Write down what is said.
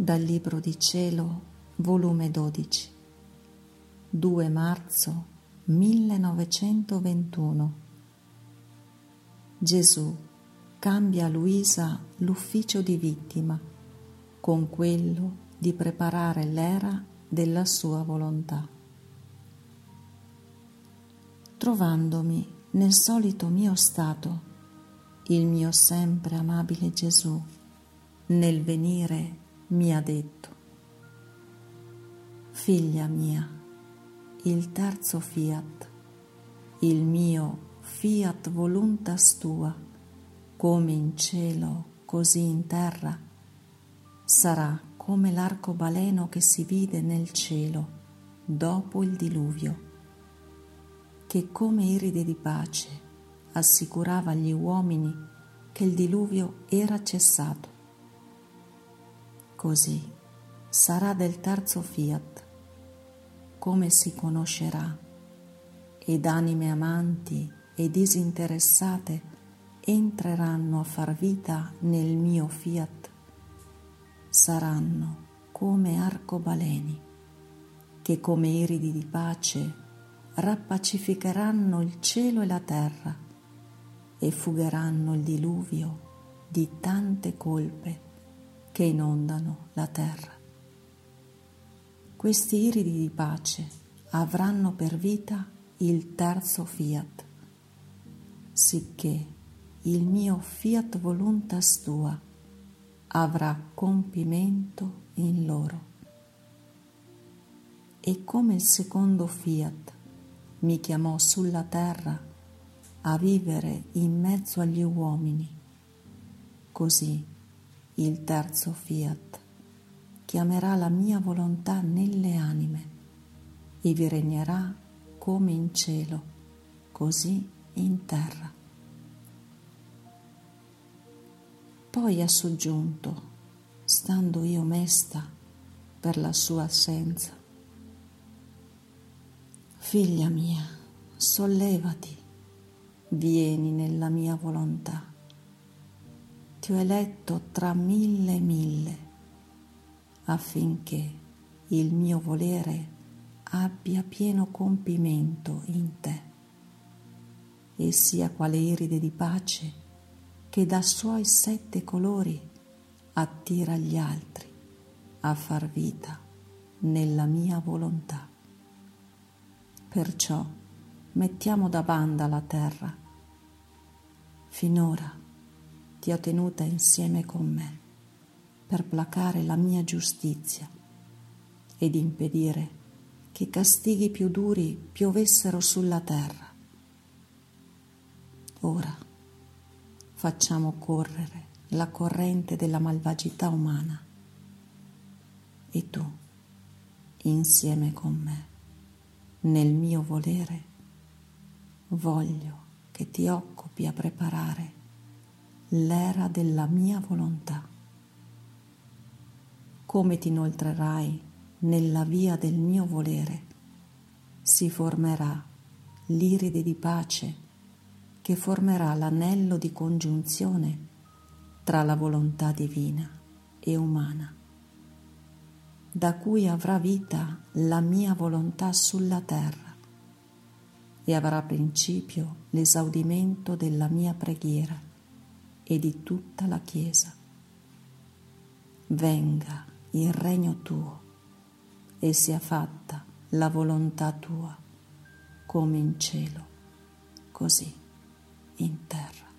Dal Libro di Cielo, volume 12, 2 marzo 1921. Gesù cambia a Luisa l'ufficio di vittima con quello di preparare l'era della sua volontà. Trovandomi nel solito mio stato, il mio sempre amabile Gesù, nel venire mi ha detto, figlia mia, il terzo fiat, il mio fiat voluntas tua, come in cielo, così in terra, sarà come l'arcobaleno che si vide nel cielo dopo il diluvio, che come iride di pace assicurava agli uomini che il diluvio era cessato Così sarà del terzo fiat, come si conoscerà, ed anime amanti e disinteressate entreranno a far vita nel mio fiat, saranno come arcobaleni, che come iridi di pace rappacificheranno il cielo e la terra e fugheranno il diluvio di tante colpe che inondano la terra. Questi iridi di pace avranno per vita il terzo fiat, sicché il mio fiat voluntas tua avrà compimento in loro. E come il secondo fiat mi chiamò sulla terra a vivere in mezzo agli uomini, così il terzo fiat chiamerà la mia volontà nelle anime e vi regnerà come in cielo, così in terra. Poi ha soggiunto, stando io mesta per la sua assenza, Figlia mia, sollevati, vieni nella mia volontà ti ho eletto tra mille e mille affinché il mio volere abbia pieno compimento in te e sia quale iride di pace che da suoi sette colori attira gli altri a far vita nella mia volontà. Perciò mettiamo da banda la terra. Finora ti ho tenuta insieme con me per placare la mia giustizia ed impedire che castighi più duri piovessero sulla terra. Ora facciamo correre la corrente della malvagità umana e tu, insieme con me, nel mio volere, voglio che ti occupi a preparare l'era della mia volontà. Come ti inoltrerai nella via del mio volere, si formerà l'iride di pace che formerà l'anello di congiunzione tra la volontà divina e umana, da cui avrà vita la mia volontà sulla terra e avrà principio l'esaudimento della mia preghiera e di tutta la Chiesa. Venga il regno tuo e sia fatta la volontà tua, come in cielo, così in terra.